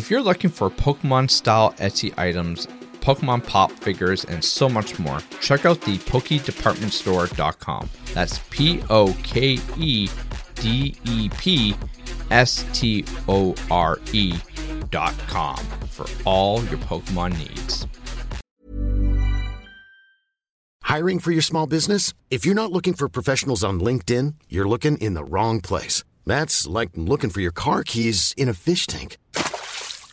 If you're looking for Pokemon style Etsy items, Pokemon pop figures, and so much more, check out the PokeDepartmentStore.com. That's P O K E D E P S T O R E.com for all your Pokemon needs. Hiring for your small business? If you're not looking for professionals on LinkedIn, you're looking in the wrong place. That's like looking for your car keys in a fish tank.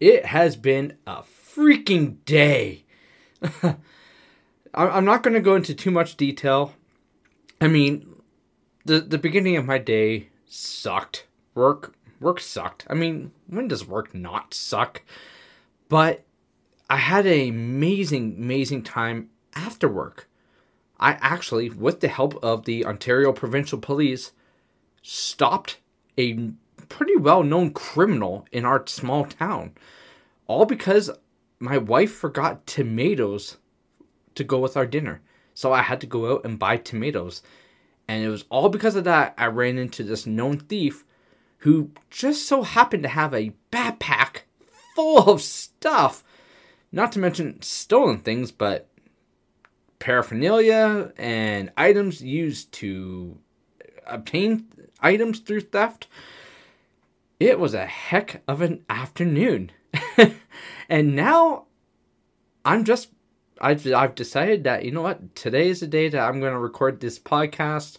it has been a freaking day. I'm not going to go into too much detail. I mean, the the beginning of my day sucked. Work work sucked. I mean, when does work not suck? But I had an amazing, amazing time after work. I actually, with the help of the Ontario Provincial Police, stopped a pretty well known criminal in our small town. All because my wife forgot tomatoes to go with our dinner. So I had to go out and buy tomatoes. And it was all because of that I ran into this known thief who just so happened to have a backpack full of stuff. Not to mention stolen things, but paraphernalia and items used to obtain items through theft. It was a heck of an afternoon. and now I'm just I've, I've decided that you know what today is the day that I'm going to record this podcast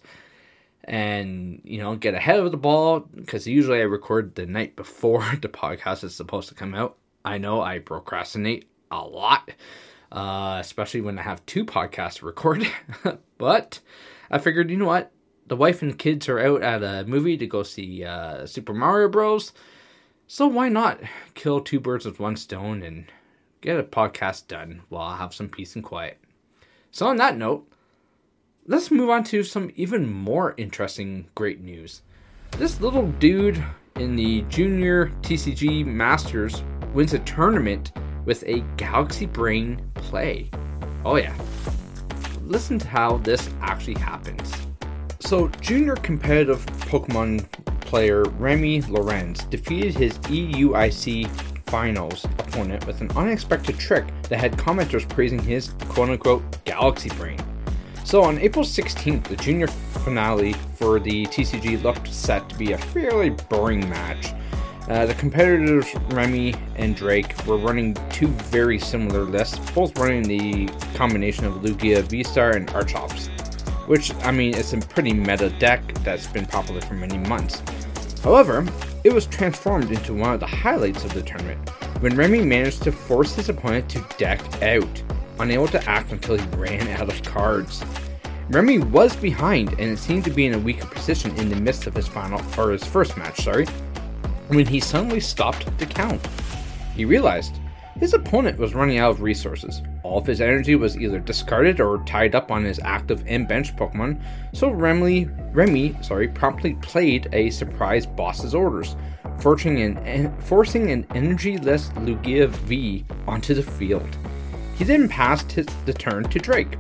and you know get ahead of the ball because usually I record the night before the podcast is supposed to come out. I know I procrastinate a lot, uh, especially when I have two podcasts to record. but I figured, you know what, the wife and kids are out at a movie to go see uh, Super Mario Bros. So why not kill two birds with one stone and get a podcast done while I have some peace and quiet? So on that note, let's move on to some even more interesting great news. This little dude in the junior TCG Masters wins a tournament with a Galaxy Brain play. Oh yeah. Listen to how this actually happens. So, junior competitive Pokemon player Remy Lorenz defeated his EUIC finals opponent with an unexpected trick that had commenters praising his quote unquote galaxy brain. So on April 16th, the junior finale for the TCG looked set to be a fairly boring match. Uh, the competitors Remy and Drake were running two very similar lists, both running the combination of Lugia, V-Star, and Archeops which, I mean, it's a pretty meta deck that's been popular for many months. However, it was transformed into one of the highlights of the tournament when Remy managed to force his opponent to deck out, unable to act until he ran out of cards. Remy was behind and it seemed to be in a weaker position in the midst of his final or his first match, sorry, when he suddenly stopped the count. He realized his opponent was running out of resources. All of his energy was either discarded or tied up on his active and bench Pokemon, so Remy, Remy sorry, promptly played a surprise boss's orders, forcing an, forcing an energy-less Lugia V onto the field. He then passed his, the turn to Drake,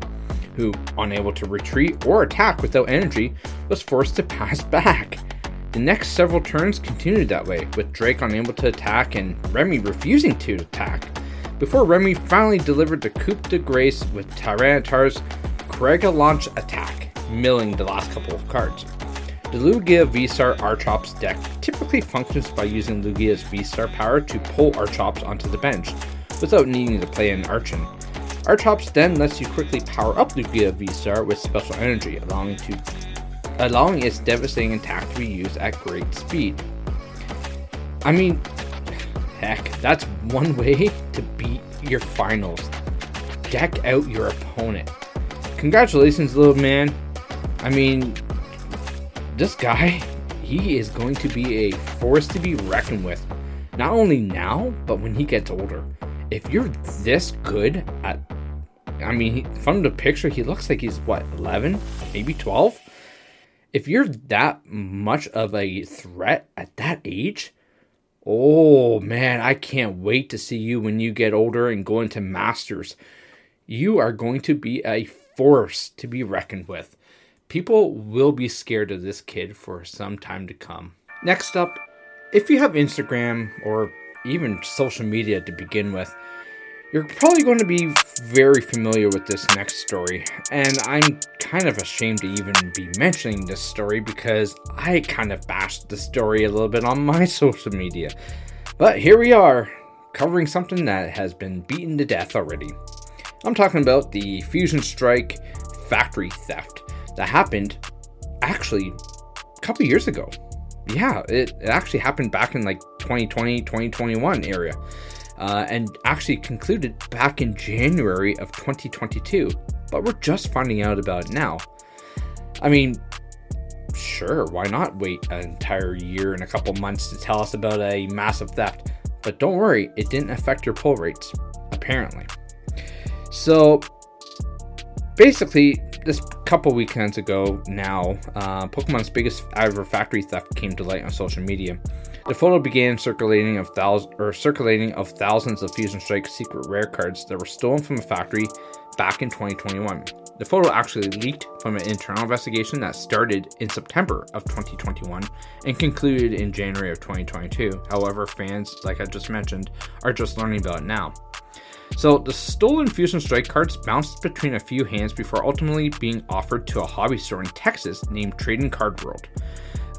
who, unable to retreat or attack without energy, was forced to pass back. The next several turns continued that way, with Drake unable to attack and Remy refusing to attack, before Remy finally delivered the coup de grace with Tyranitar's Korrega launch attack, milling the last couple of cards. The Lugia V-Star Archeops deck typically functions by using Lugia's V-Star power to pull Archeops onto the bench, without needing to play an Archen. Archeops then lets you quickly power up Lugia V-Star with special energy, allowing to allowing its devastating attack to be used at great speed. I mean, heck, that's one way to beat your finals. Deck out your opponent. Congratulations, little man. I mean, this guy, he is going to be a force to be reckoned with. Not only now, but when he gets older. If you're this good at I mean, from the picture, he looks like he's what, 11, maybe 12? If you're that much of a threat at that age, oh man, I can't wait to see you when you get older and go into masters. You are going to be a force to be reckoned with. People will be scared of this kid for some time to come. Next up, if you have Instagram or even social media to begin with, you're probably going to be very familiar with this next story, and I'm kind of ashamed to even be mentioning this story because I kind of bashed the story a little bit on my social media. But here we are, covering something that has been beaten to death already. I'm talking about the Fusion Strike factory theft that happened actually a couple years ago. Yeah, it, it actually happened back in like 2020, 2021 area uh, and actually concluded back in January of 2022, but we're just finding out about it now. I mean, sure, why not wait an entire year and a couple months to tell us about a massive theft? But don't worry, it didn't affect your pull rates, apparently. So, basically, this couple weekends ago now, uh, Pokemon's biggest ever factory theft came to light on social media. The photo began circulating of thousands or circulating of thousands of Fusion Strike secret rare cards that were stolen from a factory back in 2021. The photo actually leaked from an internal investigation that started in September of 2021 and concluded in January of 2022. However, fans, like I just mentioned, are just learning about it now. So, the stolen Fusion Strike cards bounced between a few hands before ultimately being offered to a hobby store in Texas named Trading Card World.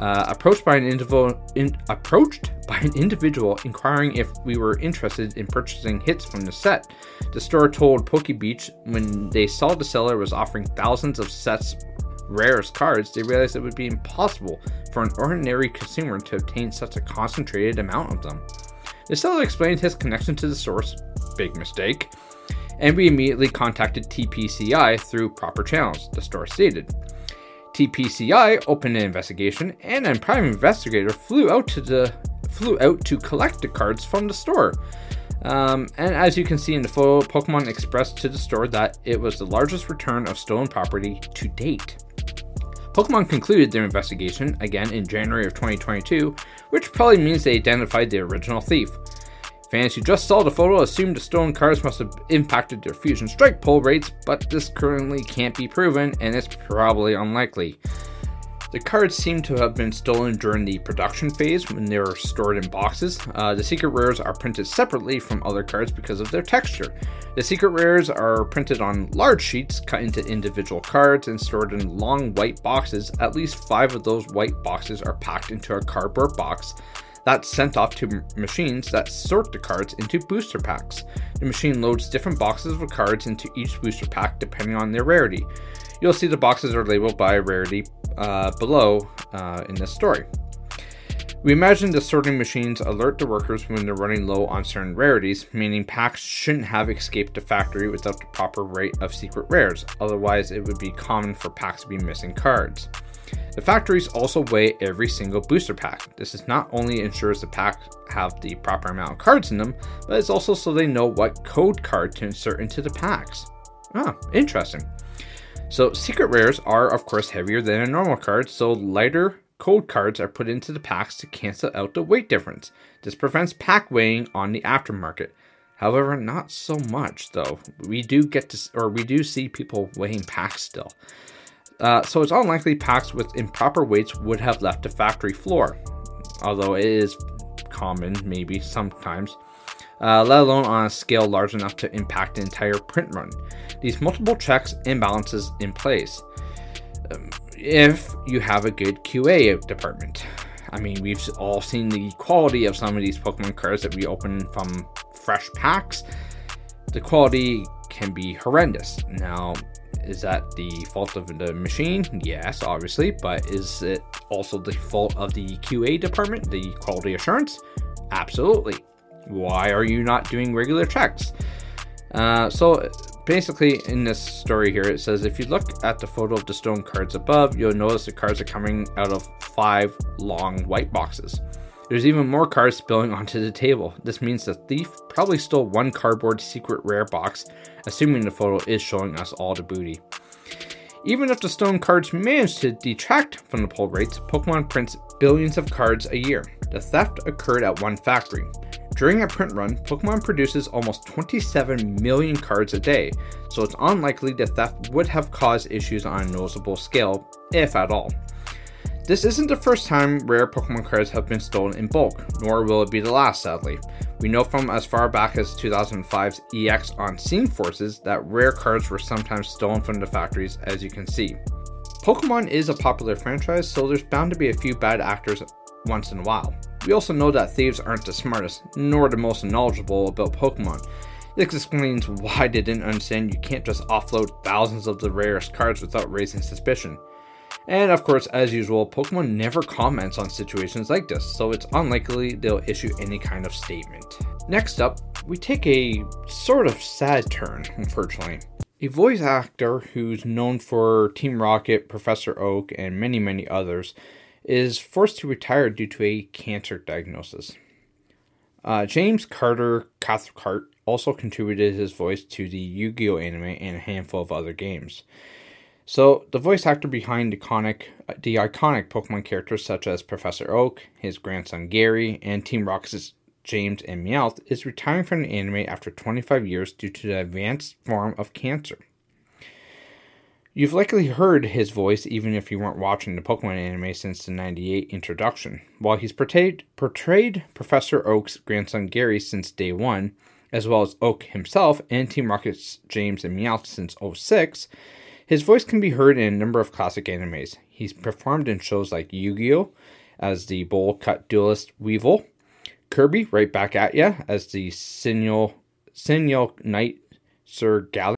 Uh, approached by an individual, in, approached by an individual inquiring if we were interested in purchasing hits from the set. The store told PokeBeach when they saw the seller was offering thousands of sets rarest cards, they realized it would be impossible for an ordinary consumer to obtain such a concentrated amount of them. The seller explained his connection to the source, big mistake, and we immediately contacted TPCI through proper channels, the store stated. TPCI opened an investigation, and a private investigator flew out to the flew out to collect the cards from the store. Um, and as you can see in the photo, Pokemon expressed to the store that it was the largest return of stolen property to date. Pokemon concluded their investigation again in January of 2022, which probably means they identified the original thief. Fans who just saw the photo assumed the stolen cards must have impacted their Fusion Strike pull rates, but this currently can't be proven and it's probably unlikely. The cards seem to have been stolen during the production phase when they were stored in boxes. Uh, the secret rares are printed separately from other cards because of their texture. The secret rares are printed on large sheets cut into individual cards and stored in long white boxes. At least five of those white boxes are packed into a cardboard box that's sent off to machines that sort the cards into booster packs. The machine loads different boxes of cards into each booster pack depending on their rarity. You'll see the boxes are labeled by rarity uh, below uh, in this story. We imagine the sorting machines alert the workers when they're running low on certain rarities, meaning packs shouldn't have escaped the factory without the proper rate of secret rares, otherwise, it would be common for packs to be missing cards. The factories also weigh every single booster pack. This is not only ensures the packs have the proper amount of cards in them, but it's also so they know what code card to insert into the packs. Ah, interesting. So secret rares are of course heavier than a normal card, so lighter code cards are put into the packs to cancel out the weight difference. This prevents pack weighing on the aftermarket. However, not so much though. We do get to, or we do see people weighing packs still. Uh, so it's unlikely packs with improper weights would have left the factory floor, although it is common, maybe sometimes, uh, let alone on a scale large enough to impact the entire print run. These multiple checks and balances in place. Um, if you have a good QA department. I mean, we've all seen the quality of some of these Pokemon cards that we open from fresh packs. The quality can be horrendous. Now, is that the fault of the machine? Yes, obviously, but is it also the fault of the QA department, the quality assurance? Absolutely. Why are you not doing regular checks? Uh, so basically, in this story here, it says if you look at the photo of the stone cards above, you'll notice the cards are coming out of five long white boxes. There's even more cards spilling onto the table. This means the thief probably stole one cardboard secret rare box, assuming the photo is showing us all the booty. Even if the stone cards manage to detract from the pull rates, Pokemon prints billions of cards a year. The theft occurred at one factory. During a print run, Pokemon produces almost 27 million cards a day, so it's unlikely the theft would have caused issues on a noticeable scale, if at all. This isn't the first time rare Pokemon cards have been stolen in bulk, nor will it be the last, sadly. We know from as far back as 2005's EX Unseen Forces that rare cards were sometimes stolen from the factories, as you can see. Pokemon is a popular franchise, so there's bound to be a few bad actors once in a while. We also know that thieves aren't the smartest, nor the most knowledgeable about Pokemon. This explains why they didn't understand you can't just offload thousands of the rarest cards without raising suspicion. And of course, as usual, Pokemon never comments on situations like this, so it's unlikely they'll issue any kind of statement. Next up, we take a sort of sad turn, unfortunately. A voice actor who's known for Team Rocket, Professor Oak, and many, many others is forced to retire due to a cancer diagnosis. Uh, James Carter Cathcart also contributed his voice to the Yu Gi Oh! anime and a handful of other games. So, the voice actor behind the iconic, the iconic Pokemon characters such as Professor Oak, his grandson Gary, and Team Rocket's James and Meowth is retiring from the anime after 25 years due to the advanced form of cancer. You've likely heard his voice even if you weren't watching the Pokemon anime since the 98 introduction. While he's portrayed, portrayed Professor Oak's grandson Gary since day one, as well as Oak himself and Team Rocket's James and Meowth since 06, his voice can be heard in a number of classic animes. He's performed in shows like Yu Gi Oh! as the bowl cut duelist Weevil, Kirby right back at ya as the Signal, Signal Knight Sir Galley.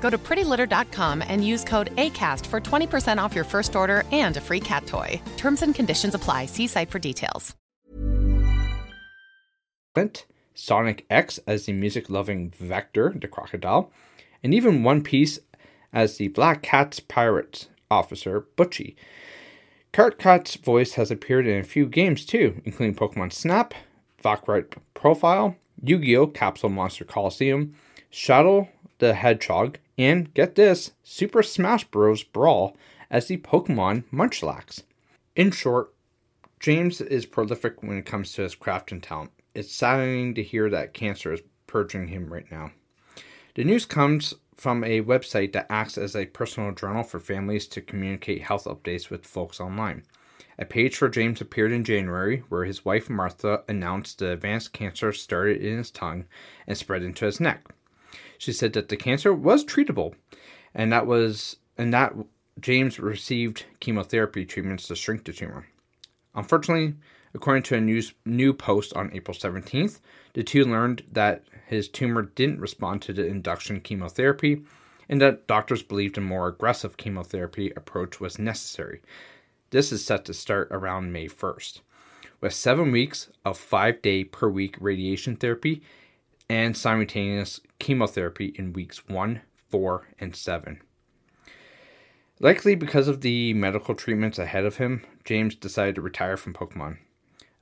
Go to prettylitter.com and use code ACAST for 20% off your first order and a free cat toy. Terms and conditions apply. See site for details. Sonic X as the music loving Vector, the crocodile, and even One Piece as the Black Cat's pirate officer, Butchie. Cathcart's voice has appeared in a few games too, including Pokemon Snap, Valkyrie Profile, Yu Gi Oh! Capsule Monster Coliseum, Shadow the Hedgehog, and get this, Super Smash Bros. Brawl as the Pokemon Munchlax. In short, James is prolific when it comes to his craft and talent. It's saddening to hear that cancer is purging him right now. The news comes from a website that acts as a personal journal for families to communicate health updates with folks online. A page for James appeared in January where his wife Martha announced the advanced cancer started in his tongue and spread into his neck. She said that the cancer was treatable and that was and that James received chemotherapy treatments to shrink the tumor. Unfortunately, according to a news, new post on April 17th, the two learned that his tumor didn't respond to the induction chemotherapy and that doctors believed a more aggressive chemotherapy approach was necessary. This is set to start around May 1st, with seven weeks of five day per week radiation therapy and simultaneous chemotherapy in weeks 1, 4, and 7. Likely because of the medical treatments ahead of him, James decided to retire from Pokemon.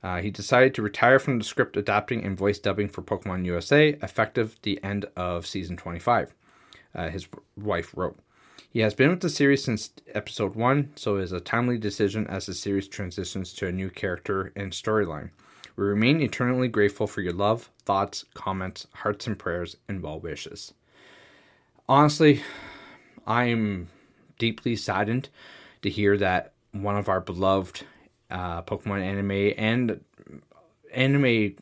Uh, he decided to retire from the script adapting and voice dubbing for Pokemon USA effective the end of season 25, uh, his wife wrote. He has been with the series since episode 1, so it is a timely decision as the series transitions to a new character and storyline. We remain eternally grateful for your love, thoughts, comments, hearts and prayers, and well wishes. honestly, I'm deeply saddened to hear that one of our beloved uh, Pokemon anime and anime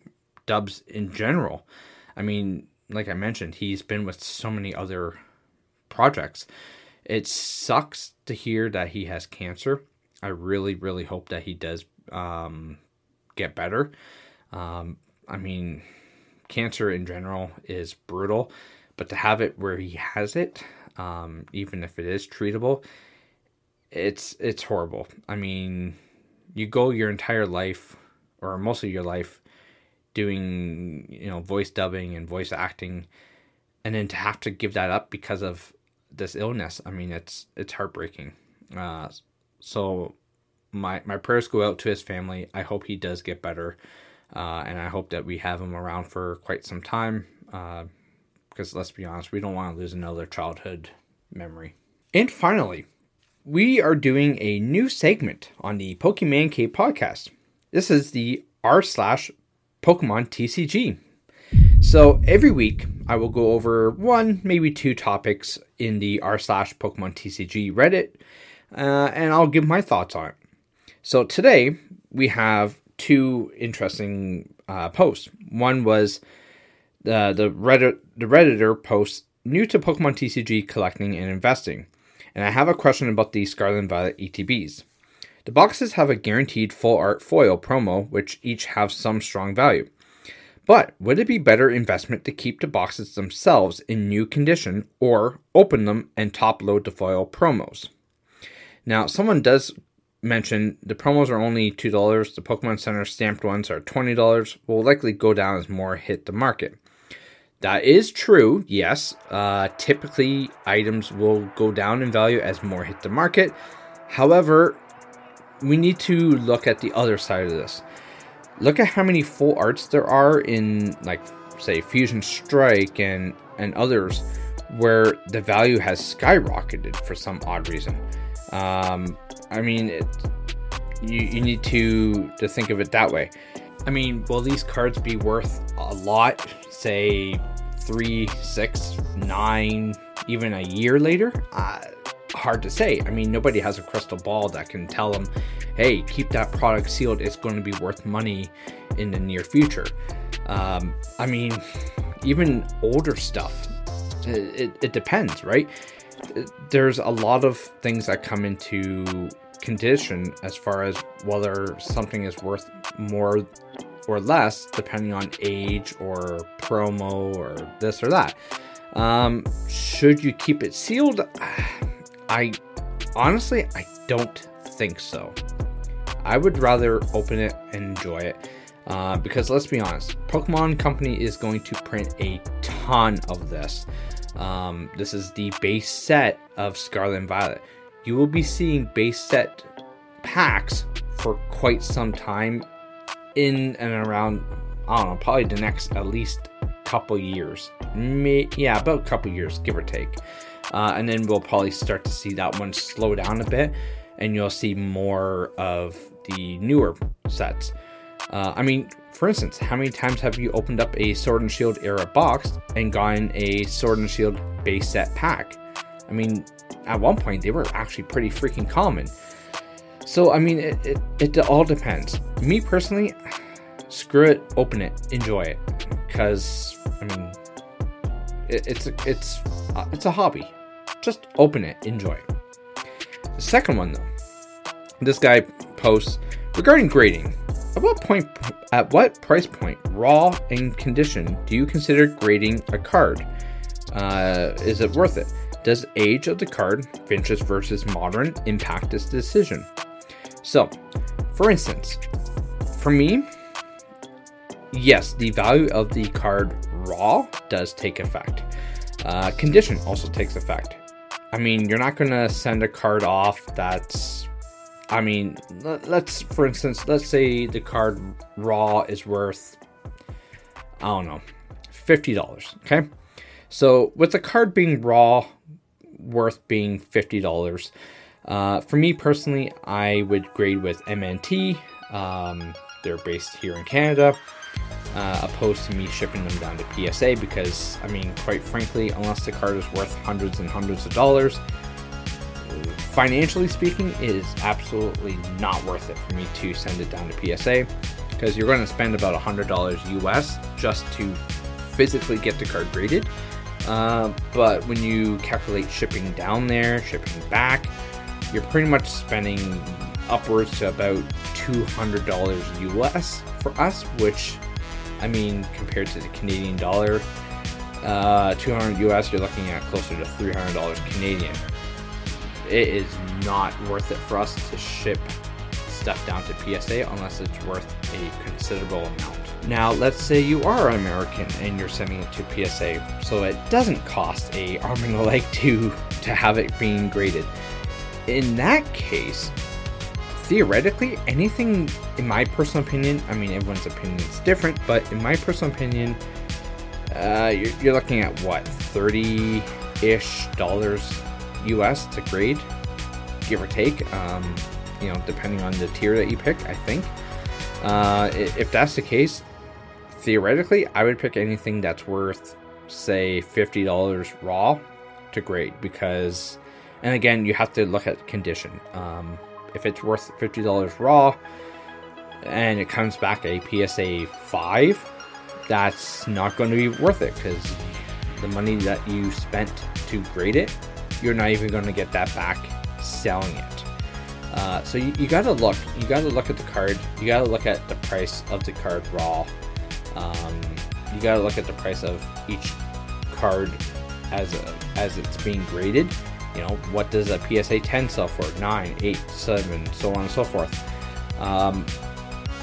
dubs in general. I mean, like I mentioned, he's been with so many other projects. It sucks to hear that he has cancer. I really, really hope that he does um, get better. Um, I mean, cancer in general is brutal, but to have it where he has it, um, even if it is treatable, it's it's horrible. I mean, you go your entire life, or most of your life, doing you know voice dubbing and voice acting, and then to have to give that up because of this illness. I mean, it's it's heartbreaking. Uh, so my my prayers go out to his family. I hope he does get better, uh, and I hope that we have him around for quite some time. Uh, because let's be honest, we don't want to lose another childhood memory. And finally, we are doing a new segment on the Pokemon K podcast. This is the r slash Pokemon TCG. So every week, I will go over one, maybe two topics in the r slash Pokemon TCG Reddit, uh, and I'll give my thoughts on it. So today we have two interesting uh, posts. One was the the Reddit the redditor post new to Pokemon TCG collecting and investing, and I have a question about the Scarlet and Violet ETBs. The boxes have a guaranteed full art foil promo, which each have some strong value. But would it be better investment to keep the boxes themselves in new condition or open them and top load the foil promos? Now, someone does mention the promos are only $2. The Pokemon Center stamped ones are $20. Will likely go down as more hit the market. That is true, yes. Uh, typically, items will go down in value as more hit the market. However, we need to look at the other side of this. Look at how many full arts there are in, like, say, Fusion Strike and and others, where the value has skyrocketed for some odd reason. Um, I mean, it, you you need to to think of it that way. I mean, will these cards be worth a lot? Say three, six, nine, even a year later? Uh, hard to say. I mean, nobody has a crystal ball that can tell them, hey, keep that product sealed. It's going to be worth money in the near future. Um, I mean, even older stuff, it, it, it depends, right? There's a lot of things that come into condition as far as whether something is worth more or less depending on age or promo or this or that. Um, should you keep it sealed? I honestly I don't think so. I would rather open it and enjoy it. Uh, because let's be honest, Pokemon Company is going to print a ton of this. Um, this is the base set of Scarlet and Violet. You will be seeing base set packs for quite some time in and around I don't know, probably the next at least couple years. May, yeah, about a couple years, give or take. Uh, and then we'll probably start to see that one slow down a bit, and you'll see more of the newer sets. Uh, I mean, for instance, how many times have you opened up a Sword and Shield era box and gotten a Sword and Shield base set pack? I mean, at one point they were actually pretty freaking common. So, I mean, it, it, it all depends. Me personally, screw it, open it, enjoy it. Because, I mean, it, it's, it's, uh, it's a hobby. Just open it, enjoy it. The second one, though, this guy posts regarding grading. At what point, at what price point, raw and condition, do you consider grading a card? Uh, is it worth it? Does age of the card, vintage versus modern, impact this decision? So, for instance, for me, yes, the value of the card raw does take effect. Uh, condition also takes effect. I mean, you're not going to send a card off that's. I mean, let's, for instance, let's say the card raw is worth, I don't know, $50. Okay. So, with the card being raw, worth being $50, uh, for me personally, I would grade with MNT. Um, they're based here in Canada. uh, opposed to me shipping them down to PSA because, I mean, quite frankly, unless the card is worth hundreds and hundreds of dollars, financially speaking, it is absolutely not worth it for me to send it down to PSA because you're going to spend about $100 US just to physically get the card graded. Uh, but when you calculate shipping down there, shipping back, you're pretty much spending upwards to about $200 US for us, which, I mean, compared to the Canadian dollar, uh, 200 US, you're looking at closer to $300 Canadian. It is not worth it for us to ship stuff down to PSA unless it's worth a considerable amount. Now, let's say you are American and you're sending it to PSA, so it doesn't cost a arm and a leg to to have it being graded. In that case, theoretically, anything, in my personal opinion, I mean, everyone's opinion is different, but in my personal opinion, uh, you're, you're looking at what 30 ish dollars US to grade, give or take. Um, you know, depending on the tier that you pick, I think. Uh, if that's the case, theoretically, I would pick anything that's worth, say, fifty dollars raw to grade because, and again, you have to look at condition. Um, if it's worth fifty dollars raw, and it comes back a PSA five, that's not going to be worth it because the money that you spent to grade it, you're not even going to get that back selling it. Uh, so you, you gotta look. You gotta look at the card. You gotta look at the price of the card raw. Um, you gotta look at the price of each card as a, as it's being graded. You know, what does a PSA 10 sell for? 9, 8, 7, so on and so forth. Um,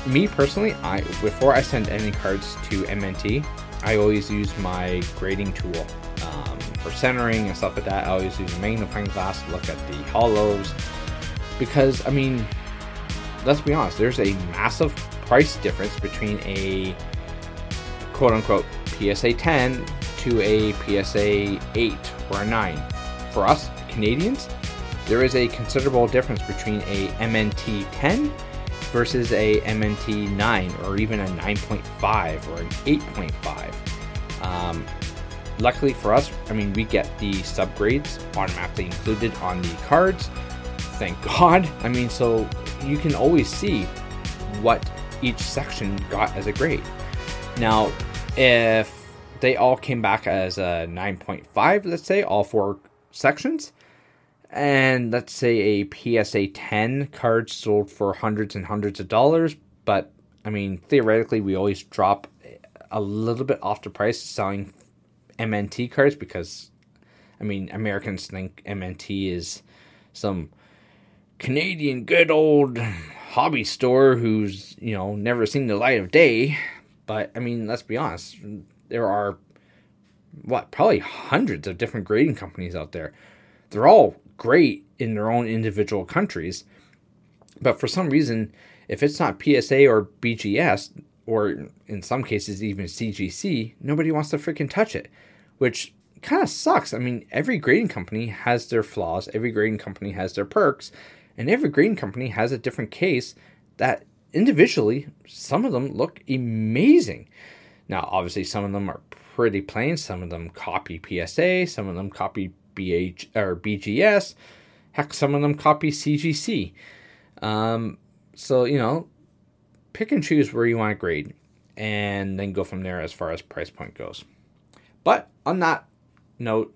me personally, I before I send any cards to MNT, I always use my grading tool for centering and stuff like that. I always use a magnifying glass to look at the hollows because I mean, let's be honest, there's a massive price difference between a quote unquote PSA 10 to a PSA 8 or a 9. For us Canadians, there is a considerable difference between a MNT 10 versus a MNT 9 or even a 9.5 or an 8.5. Um, luckily for us, I mean, we get the subgrades automatically included on the cards thank God. I mean, so you can always see what each section got as a grade. Now, if they all came back as a 9.5, let's say, all four sections, and let's say a PSA 10 card sold for hundreds and hundreds of dollars, but I mean, theoretically, we always drop a little bit off the price selling MNT cards because, I mean, Americans think MNT is some Canadian good old hobby store who's, you know, never seen the light of day. But I mean, let's be honest, there are what, probably hundreds of different grading companies out there. They're all great in their own individual countries. But for some reason, if it's not PSA or BGS, or in some cases even CGC, nobody wants to freaking touch it, which kind of sucks. I mean, every grading company has their flaws, every grading company has their perks, and every grading company has a different case that individually, some of them look amazing. Now, obviously, some of them are pretty plain. Some of them copy PSA. Some of them copy BH or BGS. Heck, some of them copy CGC. Um, so you know, pick and choose where you want to grade, and then go from there as far as price point goes. But on that note,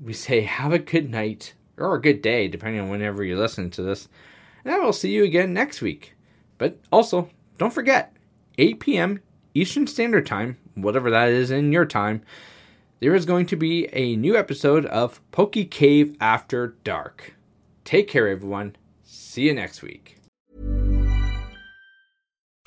we say have a good night or a good day, depending on whenever you're listening to this. And I will see you again next week. But also, don't forget, 8 p.m. Eastern Standard Time, whatever that is in your time, there is going to be a new episode of Pokey Cave After Dark. Take care, everyone. See you next week.